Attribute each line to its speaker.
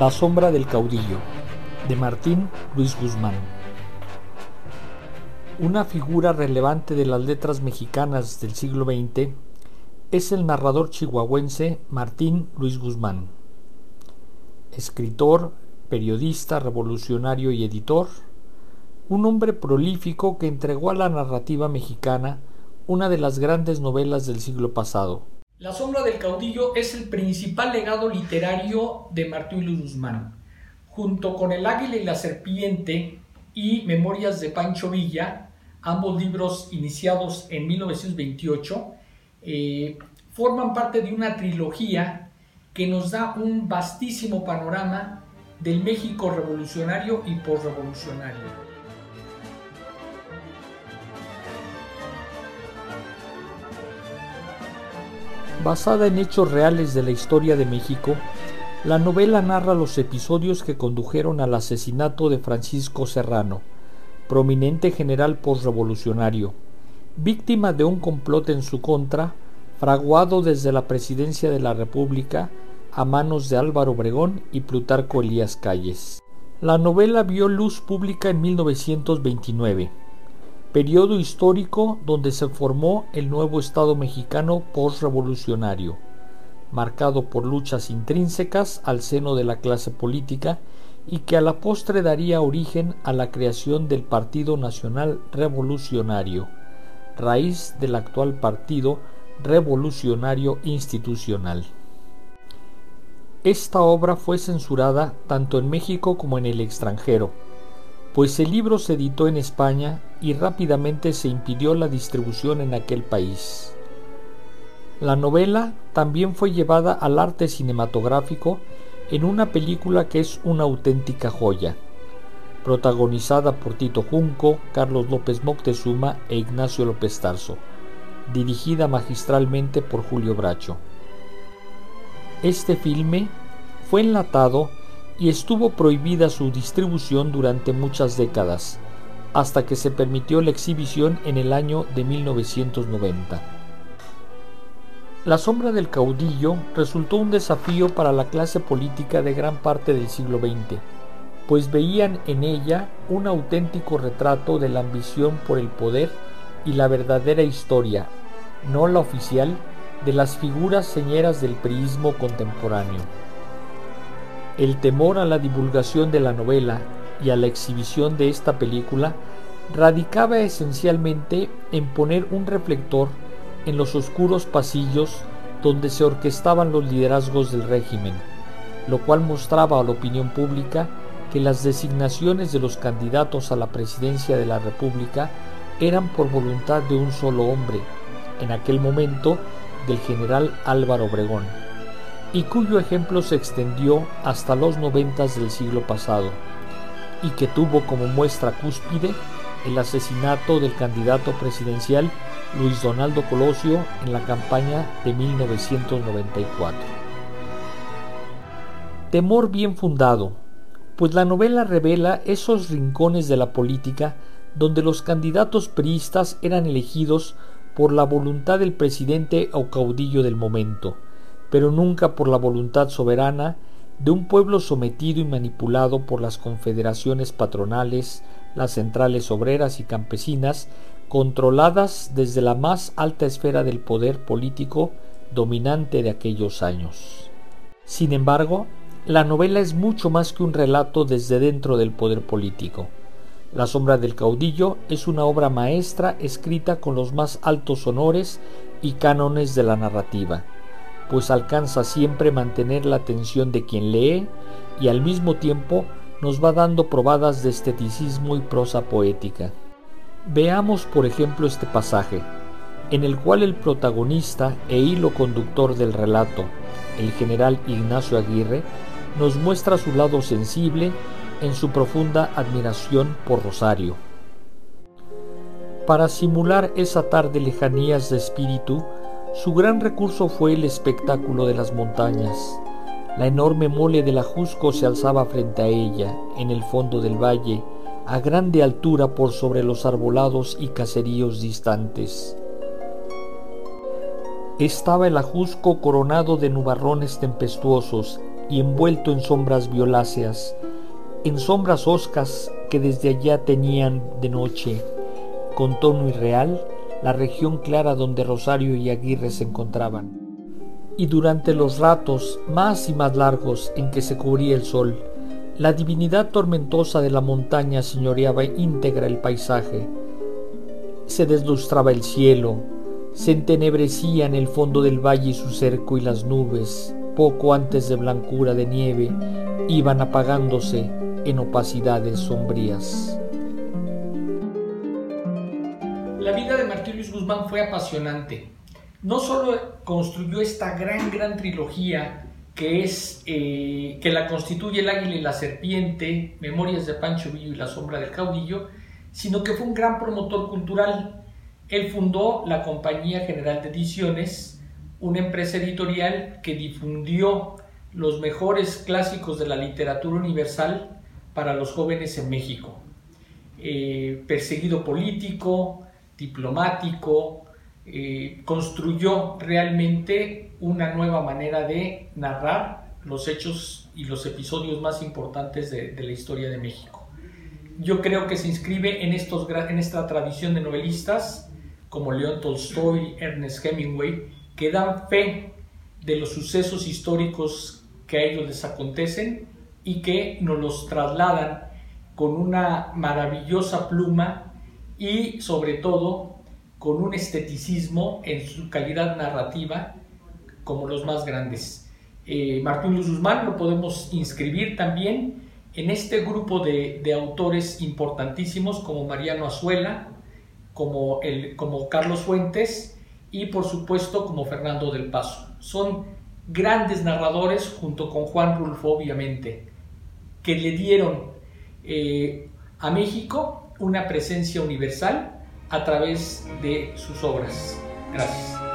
Speaker 1: La sombra del caudillo, de Martín Luis Guzmán. Una figura relevante de las letras mexicanas del siglo XX es el narrador chihuahuense Martín Luis Guzmán. Escritor, periodista, revolucionario y editor, un hombre prolífico que entregó a la narrativa mexicana una de las grandes novelas del siglo pasado. La sombra del caudillo es el principal legado literario de Martín Luis Guzmán. Junto con El águila y la serpiente y Memorias de Pancho Villa, ambos libros iniciados en 1928, eh, forman parte de una trilogía que nos da un vastísimo panorama del México revolucionario y posrevolucionario. Basada en hechos reales de la historia de México, la novela narra los episodios que condujeron al asesinato de Francisco Serrano, prominente general postrevolucionario, víctima de un complot en su contra, fraguado desde la presidencia de la República a manos de Álvaro Obregón y Plutarco Elías Calles. La novela vio luz pública en 1929 periodo histórico donde se formó el nuevo Estado mexicano postrevolucionario, marcado por luchas intrínsecas al seno de la clase política y que a la postre daría origen a la creación del Partido Nacional Revolucionario, raíz del actual Partido Revolucionario Institucional. Esta obra fue censurada tanto en México como en el extranjero, pues el libro se editó en España y rápidamente se impidió la distribución en aquel país. La novela también fue llevada al arte cinematográfico en una película que es una auténtica joya, protagonizada por Tito Junco, Carlos López Moctezuma e Ignacio López Tarso, dirigida magistralmente por Julio Bracho. Este filme fue enlatado y estuvo prohibida su distribución durante muchas décadas, hasta que se permitió la exhibición en el año de 1990. La sombra del caudillo resultó un desafío para la clase política de gran parte del siglo XX, pues veían en ella un auténtico retrato de la ambición por el poder y la verdadera historia, no la oficial, de las figuras señeras del priismo contemporáneo. El temor a la divulgación de la novela y a la exhibición de esta película radicaba esencialmente en poner un reflector en los oscuros pasillos donde se orquestaban los liderazgos del régimen, lo cual mostraba a la opinión pública que las designaciones de los candidatos a la presidencia de la República eran por voluntad de un solo hombre, en aquel momento del general Álvaro Obregón y cuyo ejemplo se extendió hasta los noventas del siglo pasado, y que tuvo como muestra cúspide el asesinato del candidato presidencial Luis Donaldo Colosio en la campaña de 1994. Temor bien fundado, pues la novela revela esos rincones de la política donde los candidatos priistas eran elegidos por la voluntad del presidente o caudillo del momento, pero nunca por la voluntad soberana de un pueblo sometido y manipulado por las confederaciones patronales, las centrales obreras y campesinas, controladas desde la más alta esfera del poder político dominante de aquellos años. Sin embargo, la novela es mucho más que un relato desde dentro del poder político. La sombra del caudillo es una obra maestra escrita con los más altos honores y cánones de la narrativa pues alcanza siempre mantener la atención de quien lee y al mismo tiempo nos va dando probadas de esteticismo y prosa poética. Veamos por ejemplo este pasaje, en el cual el protagonista e hilo conductor del relato, el general Ignacio Aguirre, nos muestra su lado sensible en su profunda admiración por Rosario. Para simular esa tarde lejanías de espíritu, su gran recurso fue el espectáculo de las montañas. La enorme mole de la Jusco se alzaba frente a ella, en el fondo del valle, a grande altura por sobre los arbolados y caseríos distantes. Estaba el ajusco coronado de nubarrones tempestuosos, y envuelto en sombras violáceas, en sombras oscas que desde allá tenían de noche, con tono irreal, la región clara donde Rosario y Aguirre se encontraban. Y durante los ratos más y más largos en que se cubría el sol, la divinidad tormentosa de la montaña señoreaba íntegra el paisaje. Se deslustraba el cielo, se entenebrecía en el fondo del valle su cerco y las nubes, poco antes de blancura de nieve, iban apagándose en opacidades sombrías. Fue apasionante. No solo construyó esta gran, gran trilogía que es eh, que la constituye El Águila y la Serpiente, Memorias de Pancho Villa y La Sombra del Caudillo, sino que fue un gran promotor cultural. Él fundó la Compañía General de Ediciones, una empresa editorial que difundió los mejores clásicos de la literatura universal para los jóvenes en México. Eh, perseguido político, diplomático, eh, construyó realmente una nueva manera de narrar los hechos y los episodios más importantes de, la historia de México. Yo creo que se inscribe en, estos, en esta tradición de novelistas como León Tolstoy, Ernest Hemingway, que dan fe de los sucesos históricos que a ellos les acontecen y que nos los trasladan con una maravillosa pluma y sobre todo con un esteticismo en su calidad narrativa como los más grandes. Eh, Martín Luz Guzmán lo podemos inscribir también en este grupo de, autores importantísimos como Mariano Azuela, como, el, como Carlos Fuentes y por supuesto como Fernando del Paso. Son grandes narradores junto con Juan Rulfo obviamente, que le dieron eh, a México una presencia universal a través de sus obras. Gracias.